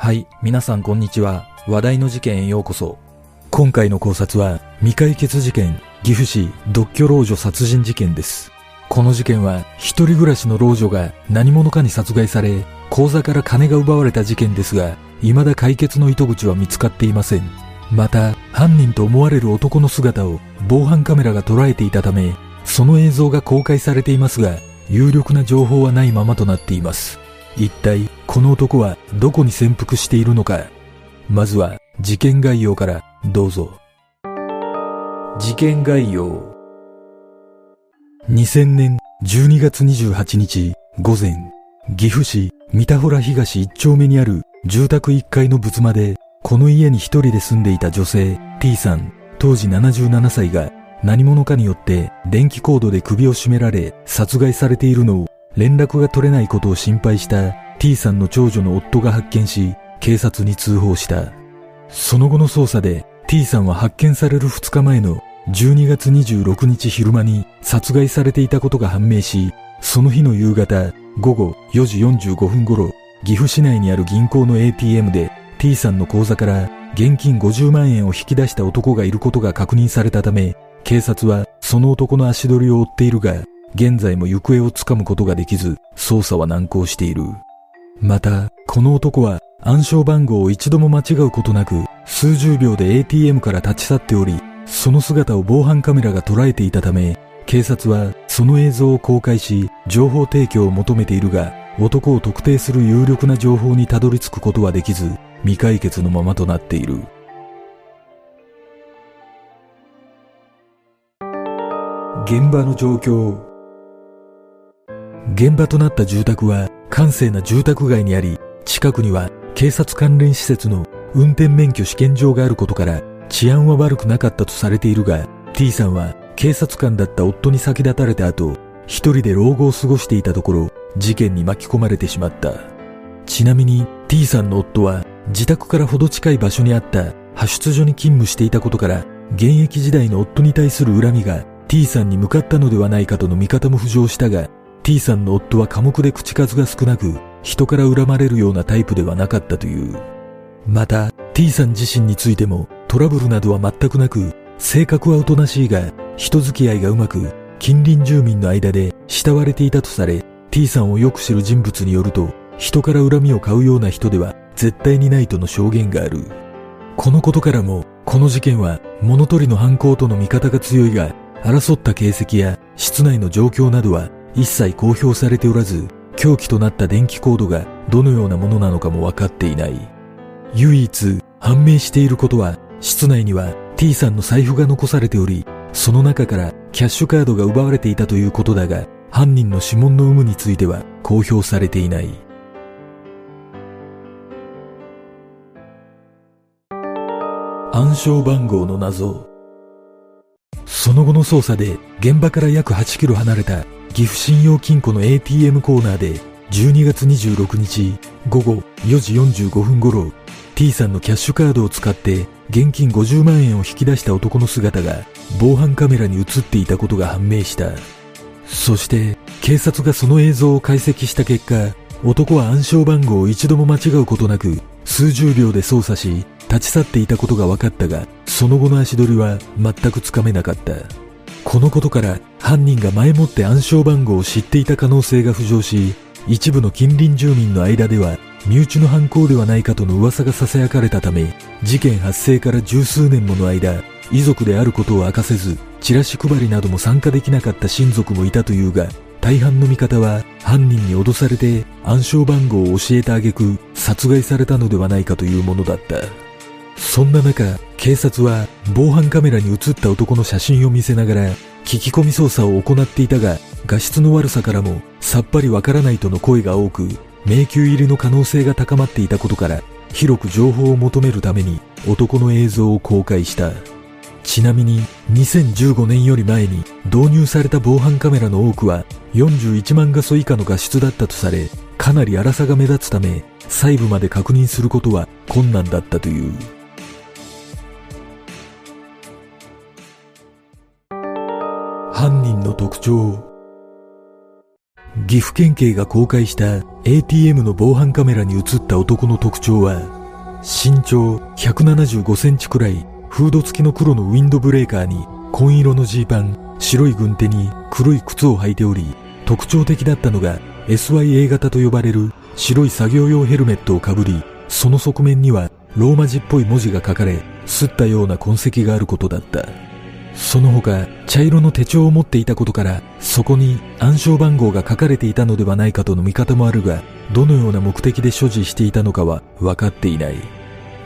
はい、皆さんこんにちは。話題の事件へようこそ。今回の考察は、未解決事件、岐阜市独居老女殺人事件です。この事件は、一人暮らしの老女が何者かに殺害され、口座から金が奪われた事件ですが、未だ解決の糸口は見つかっていません。また、犯人と思われる男の姿を防犯カメラが捉えていたため、その映像が公開されていますが、有力な情報はないままとなっています。一体、この男はどこに潜伏しているのか。まずは、事件概要からどうぞ。事件概要。2000年12月28日午前、岐阜市三田原東一丁目にある住宅1階の仏間で、この家に一人で住んでいた女性 T さん、当時77歳が何者かによって電気コードで首を絞められ殺害されているのを連絡が取れないことを心配した T さんの長女の夫が発見し、警察に通報した。その後の捜査で T さんは発見される2日前の12月26日昼間に殺害されていたことが判明し、その日の夕方午後4時45分頃、岐阜市内にある銀行の ATM で T さんの口座から現金50万円を引き出した男がいることが確認されたため、警察はその男の足取りを追っているが、現在も行方をつかむことができず、捜査は難航している。また、この男は暗証番号を一度も間違うことなく、数十秒で ATM から立ち去っており、その姿を防犯カメラが捉えていたため、警察はその映像を公開し、情報提供を求めているが、男を特定する有力な情報にたどり着くことはできず、未解決のままとなっている。現場の状況現場となった住宅は閑静な住宅街にあり、近くには警察関連施設の運転免許試験場があることから治安は悪くなかったとされているが、T さんは警察官だった夫に先立たれた後、一人で老後を過ごしていたところ、事件に巻き込まれてしまった。ちなみに T さんの夫は自宅からほど近い場所にあった派出所に勤務していたことから、現役時代の夫に対する恨みが T さんに向かったのではないかとの見方も浮上したが、T さんの夫は寡黙で口数が少なく、人から恨まれるようなタイプではなかったという。また、T さん自身についてもトラブルなどは全くなく、性格はおとなしいが、人付き合いがうまく、近隣住民の間で慕われていたとされ、T さんをよく知る人物によると、人から恨みを買うような人では絶対にないとの証言がある。このことからも、この事件は物取りの犯行との見方が強いが、争った形跡や室内の状況などは一切公表されておらず、凶器となった電気コードがどのようなものなのかも分かっていない。唯一判明していることは、室内には T さんの財布が残されており、その中からキャッシュカードが奪われていたということだが、犯人の指紋の有無については公表されていない。暗証番号の謎。その後の捜査で現場から約8キロ離れた岐阜信用金庫の ATM コーナーで12月26日午後4時45分頃 T さんのキャッシュカードを使って現金50万円を引き出した男の姿が防犯カメラに映っていたことが判明した。そして警察がその映像を解析した結果、男は暗証番号を一度も間違うことなく数十秒で操作し立ち去っていたことが分かったが、その後の足取りは全くつかめなかった。このことから犯人が前もって暗証番号を知っていた可能性が浮上し、一部の近隣住民の間では身内の犯行ではないかとの噂が囁かれたため、事件発生から十数年もの間、遺族であることを明かせず、チラシ配りなども参加できなかった親族もいたというが、大半の見方は犯人に脅されて暗証番号を教えた挙句殺害されたのではないかというものだった。そんな中、警察は防犯カメラに映った男の写真を見せながら聞き込み捜査を行っていたが、画質の悪さからもさっぱりわからないとの声が多く、迷宮入りの可能性が高まっていたことから、広く情報を求めるために男の映像を公開した。ちなみに2015年より前に導入された防犯カメラの多くは41万画素以下の画質だったとされ、かなり荒さが目立つため、細部まで確認することは困難だったという。犯人の特徴岐阜県警が公開した ATM の防犯カメラに映った男の特徴は、身長175センチくらい、フード付きの黒のウィンドブレーカーに紺色のジーパン、白い軍手に黒い靴を履いており、特徴的だったのが SYA 型と呼ばれる白い作業用ヘルメットをかぶり、その側面にはローマ字っぽい文字が書かれ、すったような痕跡があることだった。その他、茶色の手帳を持っていたことから、そこに暗証番号が書かれていたのではないかとの見方もあるが、どのような目的で所持していたのかは分かっていない。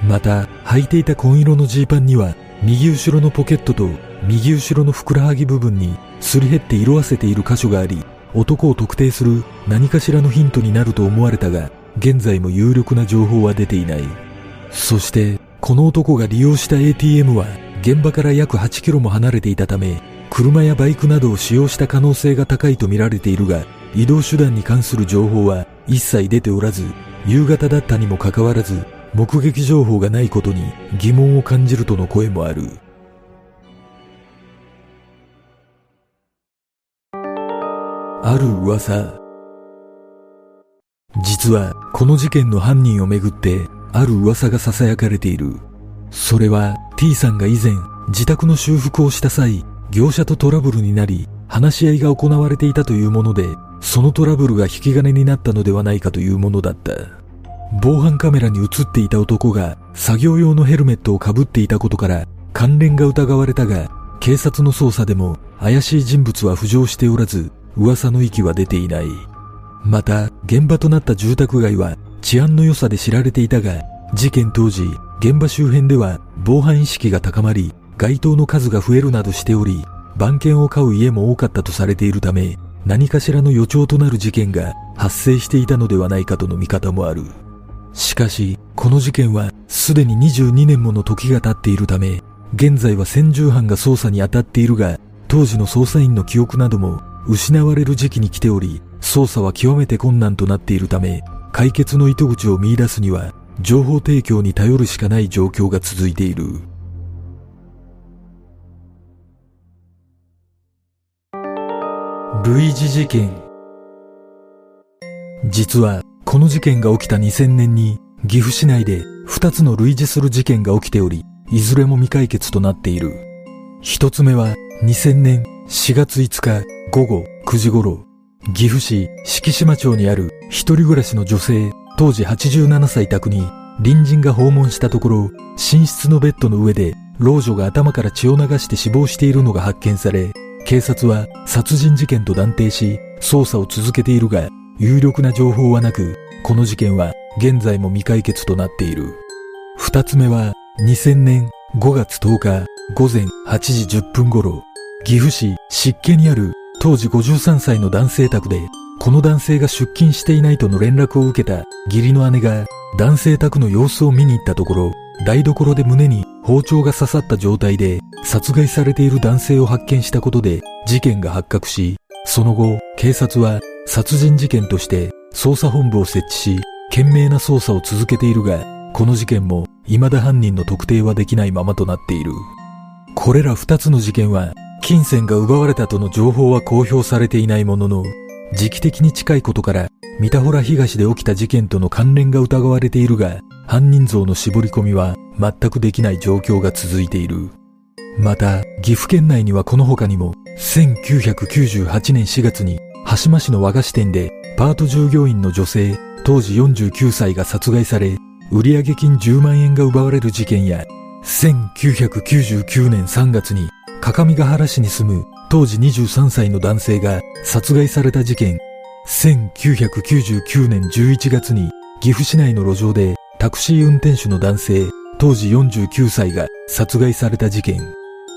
また、履いていた紺色のジーパンには、右後ろのポケットと右後ろのふくらはぎ部分にすり減って色あせている箇所があり、男を特定する何かしらのヒントになると思われたが、現在も有力な情報は出ていない。そして、この男が利用した ATM は現場から約8キロも離れていたため、車やバイクなどを使用した可能性が高いと見られているが、移動手段に関する情報は一切出ておらず、夕方だったにもかかわらず、目撃情報がないことに疑問を感じるとの声もある。ある噂。実は、この事件の犯人をめぐって、ある噂が囁かれている。それは T さんが以前自宅の修復をした際、業者とトラブルになり、話し合いが行われていたというもので、そのトラブルが引き金になったのではないかというものだった。防犯カメラに映っていた男が作業用のヘルメットをかぶっていたことから関連が疑われたが、警察の捜査でも怪しい人物は浮上しておらず、噂の息は出ていない。また、現場となった住宅街は治安の良さで知られていたが、事件当時、現場周辺では防犯意識が高まり、街灯の数が増えるなどしており、番犬を飼う家も多かったとされているため、何かしらの予兆となる事件が発生していたのではないかとの見方もある。しかし、この事件はすでに22年もの時が経っているため、現在は先住班が捜査に当たっているが、当時の捜査員の記憶なども失われる時期に来ており、捜査は極めて困難となっているため、解決の糸口を見出すには情報提供に頼るしかない状況が続いている。類似事件実はこの事件が起きた2000年に岐阜市内で2つの類似する事件が起きており、いずれも未解決となっている。一つ目は2000年4月5日午後9時頃、岐阜市敷島町にある一人暮らしの女性当時87歳宅に隣人が訪問したところ、寝室のベッドの上で老女が頭から血を流して死亡しているのが発見され、警察は殺人事件と断定し、捜査を続けているが、有力な情報はなく、この事件は現在も未解決となっている。二つ目は、2000年5月10日午前8時10分頃、岐阜市湿気にある当時53歳の男性宅でこの男性が出勤していないとの連絡を受けた義理の姉が男性宅の様子を見に行ったところ、台所で胸に包丁が刺さった状態で殺害されている男性を発見したことで事件が発覚し、その後、警察は殺人事件として捜査本部を設置し、懸命な捜査を続けているが、この事件も未だ犯人の特定はできないままとなっている。これら二つの事件は、金銭が奪われたとの情報は公表されていないものの、時期的に近いことから、三田原東で起きた事件との関連が疑われているが、犯人像の絞り込みは全くできない状況が続いている。また、岐阜県内にはこの他にも、1998年4月に、羽島市の和菓子店で、パート従業員の女性、当時49歳が殺害され、売上金10万円が奪われる事件や、1999年3月に、各務原市に住む当時23歳の男性が殺害された事件、1999年11月に岐阜市内の路上でタクシー運転手の男性、当時49歳が殺害された事件、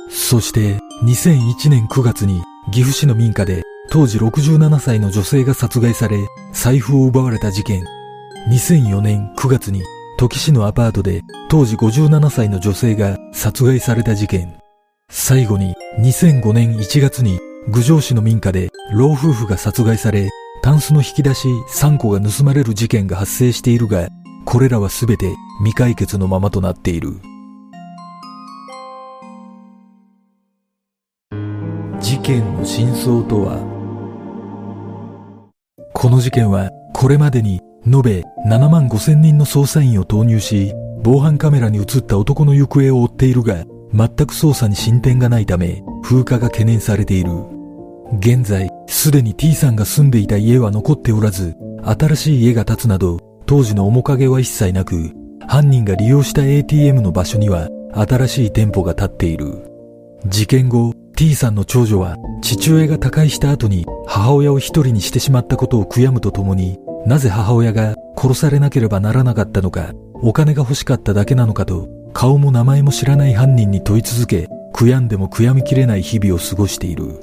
そして2001年9月に岐阜市の民家で当時67歳の女性が殺害され財布を奪われた事件、2004年9月に土岐市のアパートで当時57歳の女性が殺害された事件、最後に2005年1月に郡上市の民家で老夫婦が殺害され、タンスの引き出し3個が盗まれる事件が発生しているが、これらはすべて未解決のままとなっている。事件の真相とは？この事件はこれまでに延べ7万5千人の捜査員を投入し、防犯カメラに映った男の行方を追っているが、全く捜査に進展がないため、風化が懸念されている。現在、すでに T さんが住んでいた家は残っておらず、新しい家が建つなど、当時の面影は一切なく、犯人が利用した ATM の場所には、新しい店舗が建っている。事件後、T さんの長女は、父親が他界した後に母親を一人にしてしまったことを悔やむとともに、なぜ母親が殺されなければならなかったのか、お金が欲しかっただけなのかと、顔も名前も知らない犯人に問い続け、悔やんでも悔やみきれない日々を過ごしている。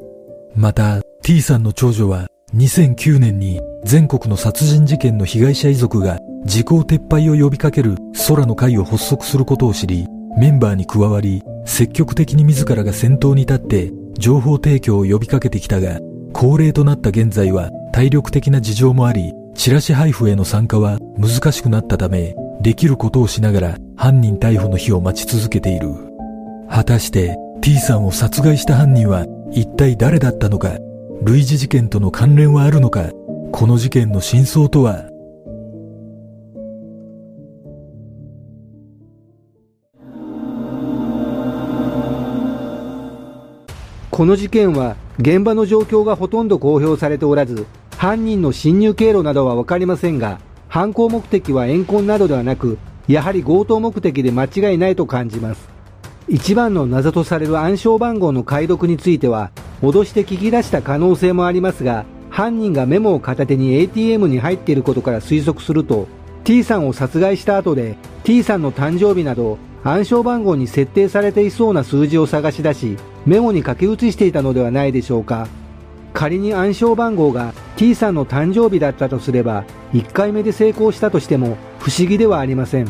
また、T さんの長女は2009年に全国の殺人事件の被害者遺族が時効撤廃を呼びかける空の会を発足することを知り、メンバーに加わり、積極的に自らが先頭に立って情報提供を呼びかけてきたが、高齢となった現在は体力的な事情もあり、チラシ配布への参加は難しくなったため、できることをしながら犯人逮捕の日を待ち続けている。果たして T さんを殺害した犯人は一体誰だったのか、類似事件との関連はあるのか、この事件の真相とは？この事件は現場の状況がほとんど公表されておらず、犯人の侵入経路などは分かりませんが、犯行目的は怨恨などではなく、やはり強盗目的で間違いないと感じます。一番の謎とされる暗証番号の解読については、脅して聞き出した可能性もありますが、犯人がメモを片手に ATM に入っていることから推測すると、T さんを殺害した後で T さんの誕生日など暗証番号に設定されていそうな数字を探し出し、メモに書き写していたのではないでしょうか。仮に暗証番号が T さんの誕生日だったとすれば、1回目で成功したとしても不思議ではありません。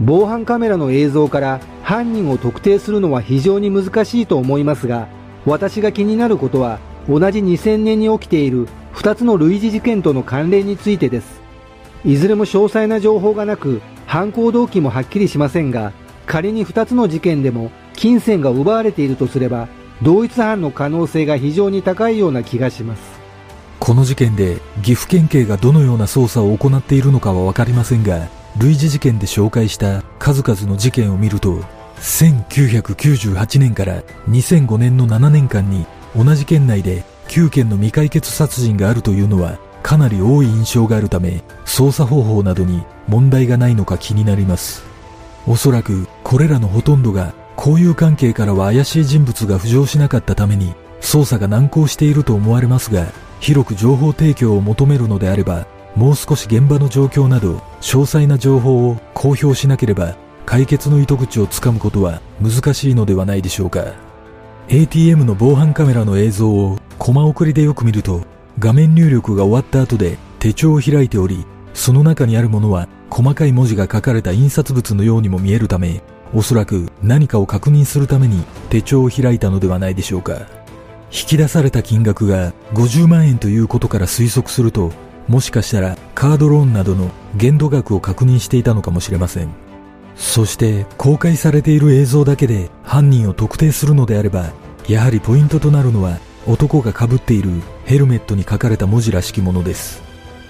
防犯カメラの映像から犯人を特定するのは非常に難しいと思いますが、私が気になることは、同じ2000年に起きている2つの類似事件との関連についてです。いずれも詳細な情報がなく、犯行動機もはっきりしませんが、仮に2つの事件でも金銭が奪われているとすれば、同一犯の可能性が非常に高いような気がします。この事件で岐阜県警がどのような捜査を行っているのかはわかりませんが、類似事件で紹介した数々の事件を見ると、1998年から2005年の7年間に同じ県内で9件の未解決殺人があるというのはかなり多い印象があるため、捜査方法などに問題がないのか気になります。おそらくこれらのほとんどが交友関係からは怪しい人物が浮上しなかったために捜査が難航していると思われますが、広く情報提供を求めるのであれば、もう少し現場の状況など詳細な情報を公表しなければ解決の糸口をつかむことは難しいのではないでしょうか。ATM の防犯カメラの映像をコマ送りでよく見ると画面入力が終わった後で手帳を開いており、その中にあるものは細かい文字が書かれた印刷物のようにも見えるため、おそらく何かを確認するために手帳を開いたのではないでしょうか。引き出された金額が50万円ということから推測すると、もしかしたらカードローンなどの限度額を確認していたのかもしれません。そして公開されている映像だけで犯人を特定するのであれば、やはりポイントとなるのは男が被っているヘルメットに書かれた文字らしきものです。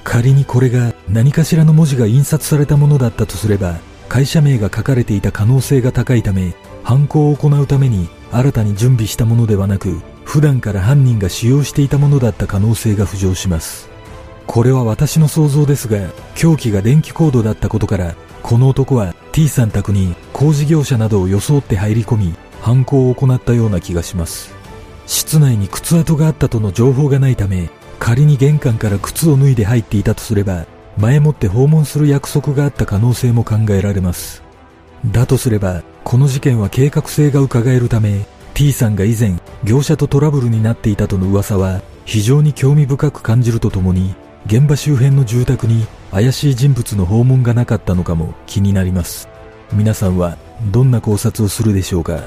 仮にこれが何かしらの文字が印刷されたものだったとすれば、会社名が書かれていた可能性が高いため、犯行を行うために新たに準備したものではなく、普段から犯人が使用していたものだった可能性が浮上します。これは私の想像ですが、凶器が電気コードだったことから、この男は T さん宅に工事業者などを装って入り込み、犯行を行ったような気がします。室内に靴跡があったとの情報がないため、仮に玄関から靴を脱いで入っていたとすれば、前もって訪問する約束があった可能性も考えられます。だとすれば、この事件は計画性が伺えるため、T さんが以前、業者とトラブルになっていたとの噂は、非常に興味深く感じるとともに、現場周辺の住宅に怪しい人物の訪問がなかったのかも気になります。皆さんはどんな考察をするでしょうか？